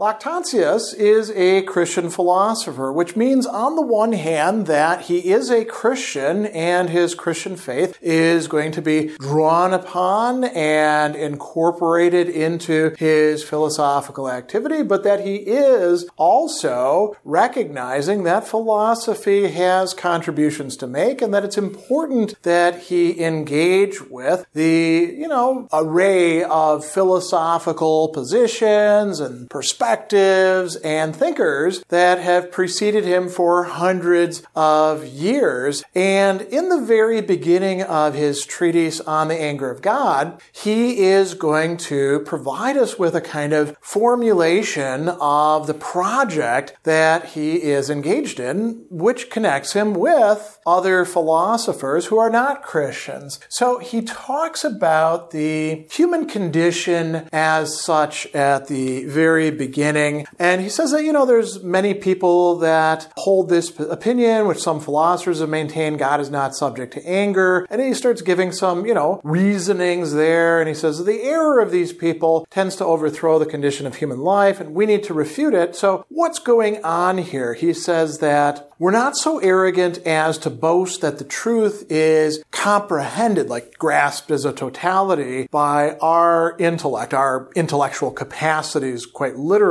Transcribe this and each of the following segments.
Lactantius is a Christian philosopher, which means on the one hand that he is a Christian and his Christian faith is going to be drawn upon and incorporated into his philosophical activity, but that he is also recognizing that philosophy has contributions to make and that it's important that he engage with the, you know, array of philosophical positions and perspectives perspectives and thinkers that have preceded him for hundreds of years. And in the very beginning of his treatise on the anger of God, he is going to provide us with a kind of formulation of the project that he is engaged in, which connects him with other philosophers who are not Christians. So he talks about the human condition as such at the very beginning beginning. And he says that, you know, there's many people that hold this opinion, which some philosophers have maintained God is not subject to anger. And he starts giving some, you know, reasonings there. And he says the error of these people tends to overthrow the condition of human life, and we need to refute it. So what's going on here? He says that we're not so arrogant as to boast that the truth is comprehended, like grasped as a totality by our intellect, our intellectual capacities, quite literally,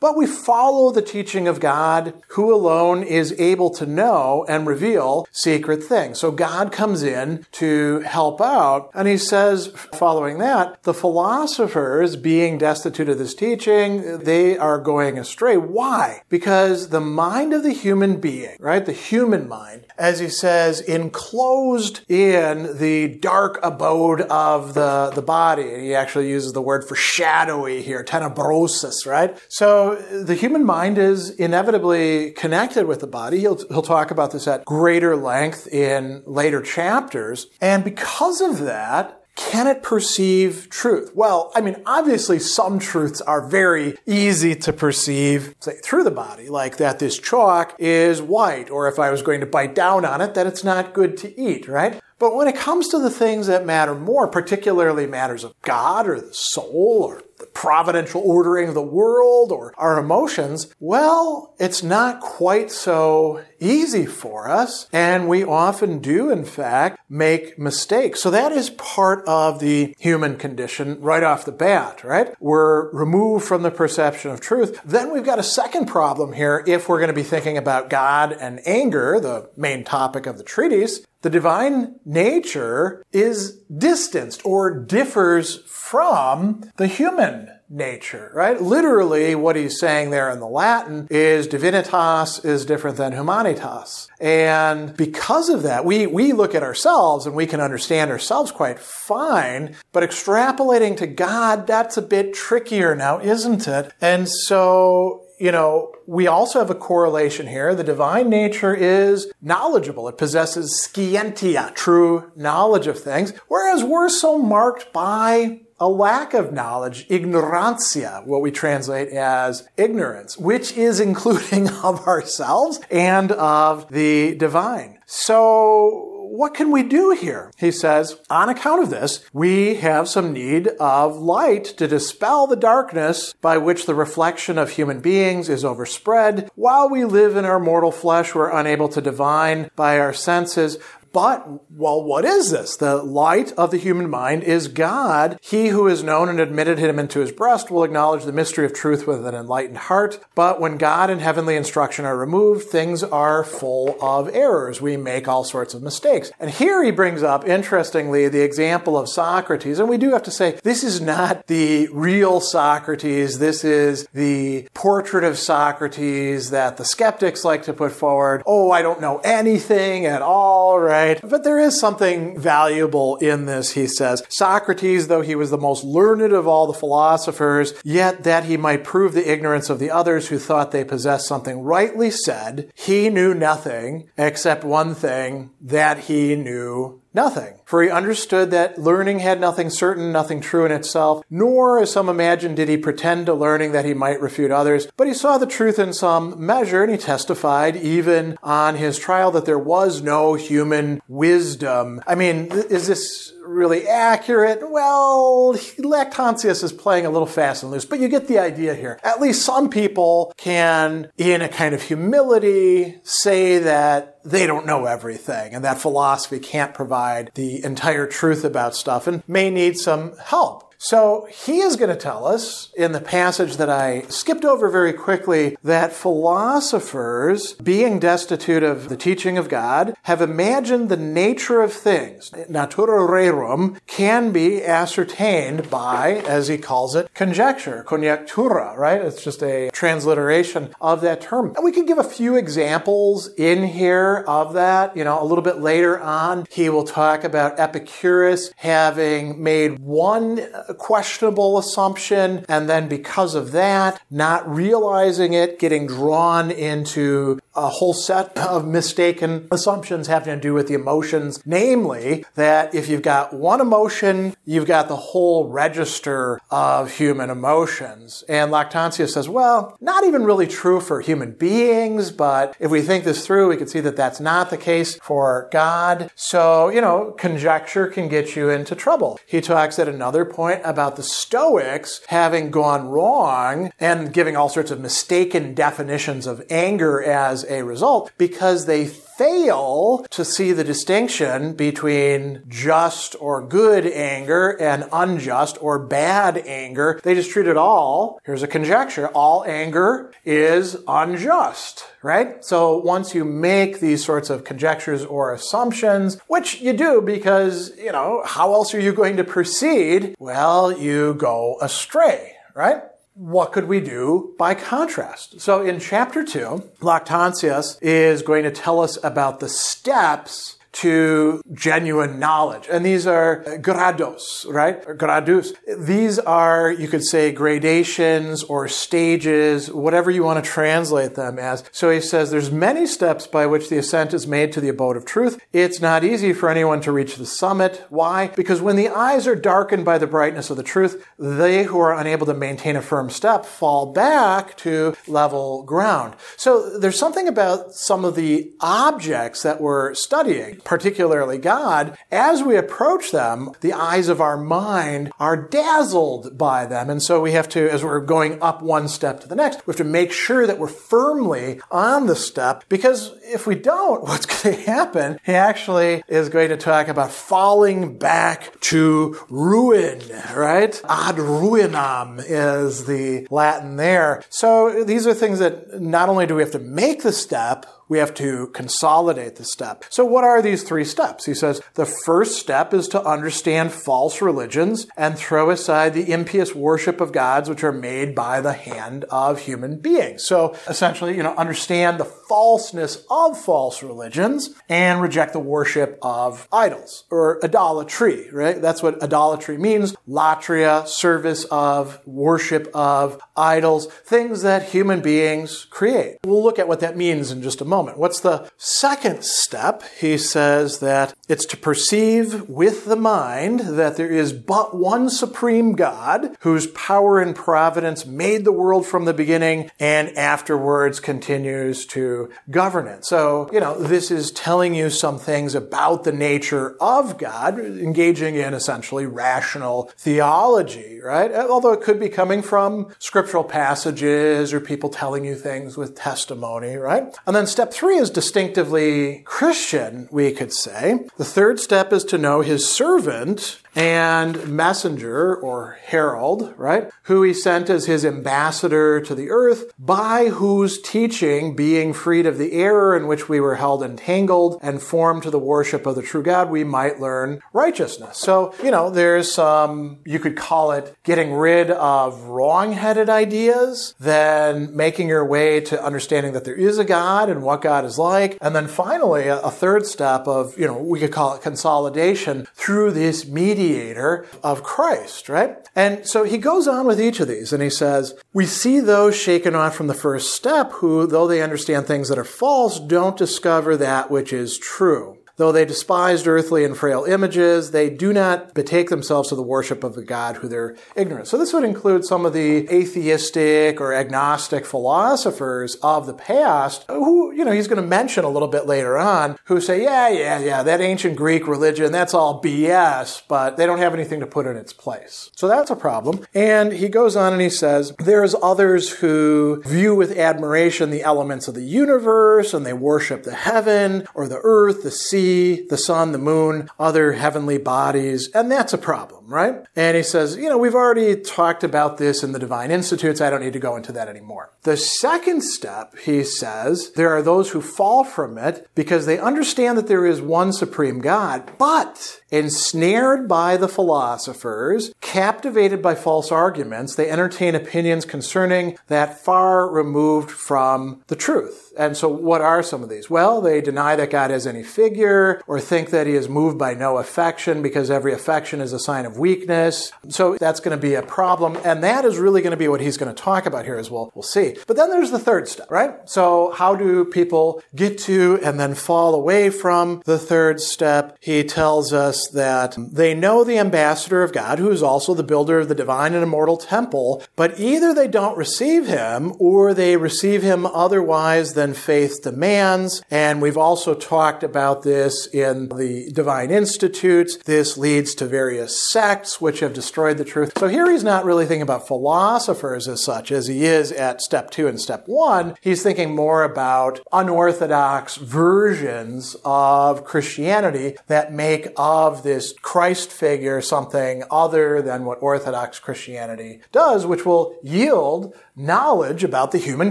but we follow the teaching of God, who alone is able to know and reveal secret things. So God comes in to help out, and he says, following that, the philosophers, being destitute of this teaching, they are going astray. Why? Because the mind of the human being being, right? The human mind, as he says, enclosed in the dark abode of the, the body. He actually uses the word for shadowy here, tenebrosis, right? So the human mind is inevitably connected with the body. He'll, he'll talk about this at greater length in later chapters. And because of that, can it perceive truth? Well, I mean, obviously some truths are very easy to perceive, say, through the body, like that this chalk is white, or if I was going to bite down on it, that it's not good to eat, right? But when it comes to the things that matter more, particularly matters of God or the soul or the providential ordering of the world or our emotions, well, it's not quite so easy for us. And we often do, in fact, make mistakes. So that is part of the human condition right off the bat, right? We're removed from the perception of truth. Then we've got a second problem here if we're going to be thinking about God and anger, the main topic of the treatise the divine nature is distanced or differs from the human nature, right? Literally, what he's saying there in the Latin is divinitas is different than humanitas. And because of that, we, we look at ourselves and we can understand ourselves quite fine, but extrapolating to God, that's a bit trickier now, isn't it? And so you know, we also have a correlation here. The divine nature is knowledgeable. It possesses scientia, true knowledge of things, whereas we're so marked by a lack of knowledge, ignorantia, what we translate as ignorance, which is including of ourselves and of the divine. So what can we do here? He says, on account of this, we have some need of light to dispel the darkness by which the reflection of human beings is overspread. While we live in our mortal flesh, we're unable to divine by our senses but, well, what is this? The light of the human mind is God. He who has known and admitted him into his breast will acknowledge the mystery of truth with an enlightened heart. But when God and heavenly instruction are removed, things are full of errors. We make all sorts of mistakes. And here he brings up, interestingly, the example of Socrates. And we do have to say, this is not the real Socrates. This is the portrait of Socrates that the skeptics like to put forward. Oh, I don't know anything at all, right? Right? But there is something valuable in this, he says. Socrates, though he was the most learned of all the philosophers, yet that he might prove the ignorance of the others who thought they possessed something rightly said, he knew nothing except one thing that he knew Nothing. For he understood that learning had nothing certain, nothing true in itself, nor, as some imagine, did he pretend to learning that he might refute others, but he saw the truth in some measure, and he testified even on his trial that there was no human wisdom. I mean, is this really accurate. Well, Lactantius is playing a little fast and loose, but you get the idea here. At least some people can, in a kind of humility, say that they don't know everything and that philosophy can't provide the entire truth about stuff and may need some help. So he is going to tell us in the passage that I skipped over very quickly that philosophers, being destitute of the teaching of God, have imagined the nature of things. Natura rerum can be ascertained by, as he calls it, conjecture, conjectura, right? It's just a transliteration of that term. And we can give a few examples in here of that. You know, a little bit later on, he will talk about Epicurus having made one questionable assumption, and then because of that, not realizing it, getting drawn into a whole set of mistaken assumptions having to do with the emotions. Namely, that if you've got one emotion, you've got the whole register of human emotions. And Lactantius says, well, not even really true for human beings, but if we think this through, we can see that that's not the case for God. So, you know, conjecture can get you into trouble. He talks at another point about the Stoics having gone wrong and giving all sorts of mistaken definitions of anger as a result because they fail to see the distinction between just or good anger and unjust or bad anger. They just treat it all, here's a conjecture, all anger is unjust, right? So once you make these sorts of conjectures or assumptions, which you do because, you know, how else are you going to proceed? Well, you go astray, right? What could we do by contrast? So in chapter 2, Lactantius is going to tell us about the steps to genuine knowledge. And these are grados, right? Or gradus. These are, you could say, gradations or stages, whatever you want to translate them as. So he says there's many steps by which the ascent is made to the abode of truth. It's not easy for anyone to reach the summit. Why? Because when the eyes are darkened by the brightness of the truth, they who are unable to maintain a firm step fall back to level ground. So there's something about some of the objects that we're studying particularly God, as we approach them, the eyes of our mind are dazzled by them. And so we have to, as we're going up one step to the next, we have to make sure that we're firmly on the step because if we don't, what's going to happen? He actually is going to talk about falling back to ruin, right? Ad ruinam is the Latin there. So these are things that not only do we have to make the step, we have to consolidate the step. So what are these three steps? He says the first step is to understand false religions and throw aside the impious worship of gods which are made by the hand of human beings. So essentially, you know, understand the falseness of false religions and reject the worship of idols or idolatry, right? That's what idolatry means. Latria, service of, worship of idols, things that human beings create. We'll look at what that means in just a moment moment. What's the second step? He says that it's to perceive with the mind that there is but one supreme God whose power and providence made the world from the beginning and afterwards continues to govern it. So, you know, this is telling you some things about the nature of God, engaging in essentially rational theology, right? Although it could be coming from scriptural passages or people telling you things with testimony, right? And then step Step three is distinctively Christian, we could say. The third step is to know his servant and messenger or herald, right? Who he sent as his ambassador to the earth, by whose teaching, being freed of the error in which we were held entangled and formed to the worship of the true God, we might learn righteousness. So, you know, there's some, you could call it getting rid of wrong-headed ideas, then making your way to understanding that there is a God and what God is like. And then finally, a third step of, you know, we could call it consolidation through this media mediator of Christ, right? And so he goes on with each of these and he says, We see those shaken off from the first step who, though they understand things that are false, don't discover that which is true. Though they despised earthly and frail images, they do not betake themselves to the worship of the God who they're ignorant. So this would include some of the atheistic or agnostic philosophers of the past who, you know, he's going to mention a little bit later on, who say, yeah, yeah, yeah, that ancient Greek religion, that's all BS, but they don't have anything to put in its place. So that's a problem. And he goes on and he says, there's others who view with admiration the elements of the universe and they worship the heaven or the earth, the sea, the sun, the moon, other heavenly bodies, and that's a problem, right? And he says, you know, we've already talked about this in the Divine Institutes. I don't need to go into that anymore. The second step, he says, there are those who fall from it because they understand that there is one supreme God, but ensnared by the philosophers, captivated by false arguments, they entertain opinions concerning that far removed from the truth. And so, what are some of these? Well, they deny that God has any figure, or think that he is moved by no affection because every affection is a sign of weakness. So, that's going to be a problem. And that is really going to be what he's going to talk about here as well. We'll see. But then there's the third step, right? So, how do people get to and then fall away from the third step? He tells us that they know the ambassador of God, who is also the builder of the divine and immortal temple, but either they don't receive him or they receive him otherwise than faith demands. And we've also talked about this in the Divine Institutes. This leads to various sects which have destroyed the truth. So here he's not really thinking about philosophers as such as he is at step two and step one. He's thinking more about unorthodox versions of Christianity that make of this Christ figure something other than what Orthodox Christianity does, which will yield knowledge about the human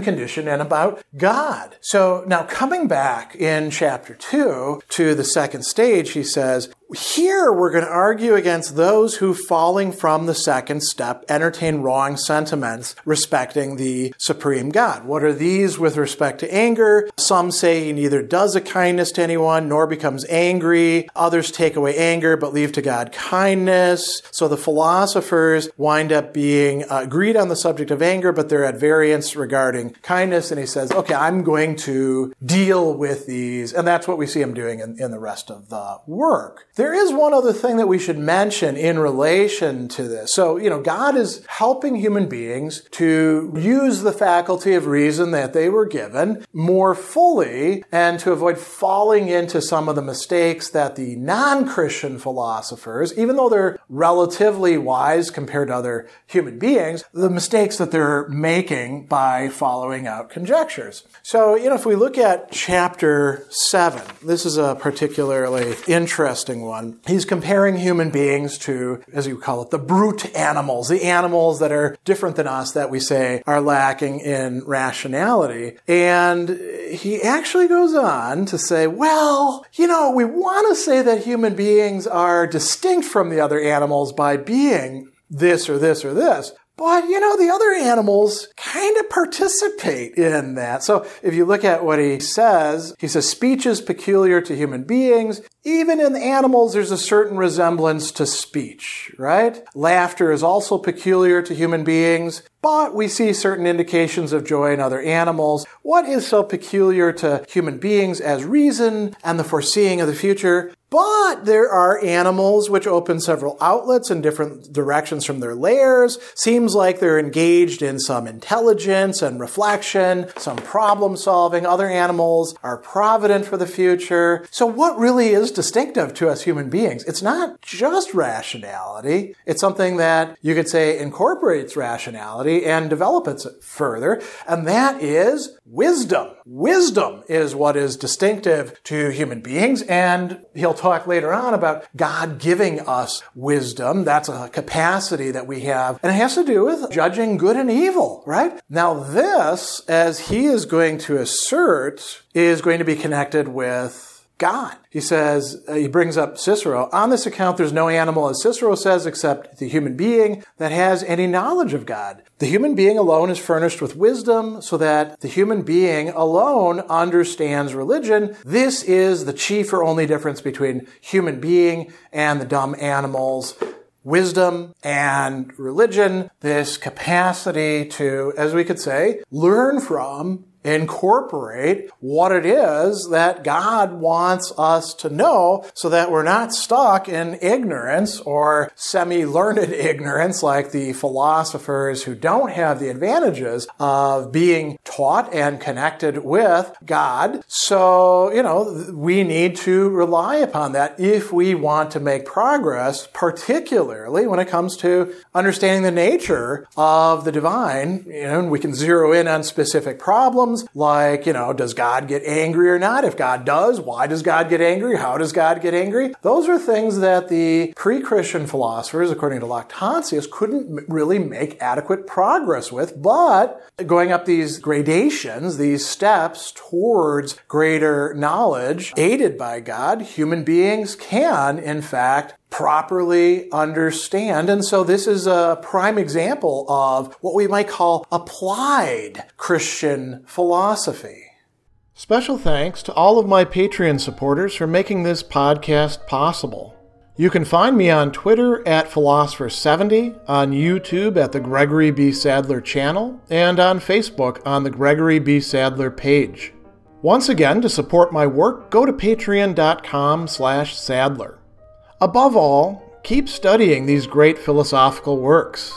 condition and about God. So now coming back in chapter 2 to the second stage, he says, here, we're going to argue against those who, falling from the second step, entertain wrong sentiments respecting the supreme God. What are these with respect to anger? Some say he neither does a kindness to anyone nor becomes angry. Others take away anger but leave to God kindness. So the philosophers wind up being uh, agreed on the subject of anger, but they're at variance regarding kindness. And he says, okay, I'm going to deal with these. And that's what we see him doing in, in the rest of the work. There is one other thing that we should mention in relation to this. So, you know, God is helping human beings to use the faculty of reason that they were given more fully and to avoid falling into some of the mistakes that the non-Christian philosophers, even though they're relatively wise compared to other human beings, the mistakes that they're making by following out conjectures. So, you know, if we look at chapter 7, this is a particularly interesting one. He's comparing human beings to, as you call it, the brute animals, the animals that are different than us that we say are lacking in rationality. And he actually goes on to say, well, you know, we want to say that human beings are distinct from the other animals by being this or this or this. But, you know, the other animals kind of participate in that. So if you look at what he says, he says speech is peculiar to human beings. Even in animals, there's a certain resemblance to speech, right? Laughter is also peculiar to human beings, but we see certain indications of joy in other animals. What is so peculiar to human beings as reason and the foreseeing of the future? But there are animals which open several outlets in different directions from their lairs. Seems like they're engaged in some intelligence and reflection, some problem solving. Other animals are provident for the future. So what really is distinctive to us human beings? It's not just rationality. It's something that you could say incorporates rationality and develop it further. And that is wisdom. Wisdom is what is distinctive to human beings. And he'll talk later on about God giving us wisdom. That's a capacity that we have. And it has to do with judging good and evil, right? Now this, as he is going to assert, is going to be connected with God. He says, uh, he brings up Cicero. On this account, there's no animal, as Cicero says, except the human being that has any knowledge of God. The human being alone is furnished with wisdom so that the human being alone understands religion. This is the chief or only difference between human being and the dumb animals wisdom and religion, this capacity to, as we could say, learn from incorporate what it is that God wants us to know so that we're not stuck in ignorance or semi learned ignorance like the philosophers who don't have the advantages of being taught and connected with God. So, you know, we need to rely upon that if we want to make progress, particularly when it comes to understanding the nature of the divine. You know, and we can zero in on specific problems like, you know, does God get angry or not? If God does, why does God get angry? How does God get angry? Those are things that the pre-Christian philosophers, according to Lactantius, couldn't really make adequate progress with, but going up these gradations, these steps towards greater knowledge, aided by God, human beings can, in fact, properly understand. And so this is a prime example of what we might call applied Christian philosophy. Special thanks to all of my Patreon supporters for making this podcast possible. You can find me on Twitter at Philosopher70, on YouTube at the Gregory B. Sadler channel, and on Facebook on the Gregory B. Sadler page. Once again, to support my work, go to patreon.com slash sadler. Above all, keep studying these great philosophical works.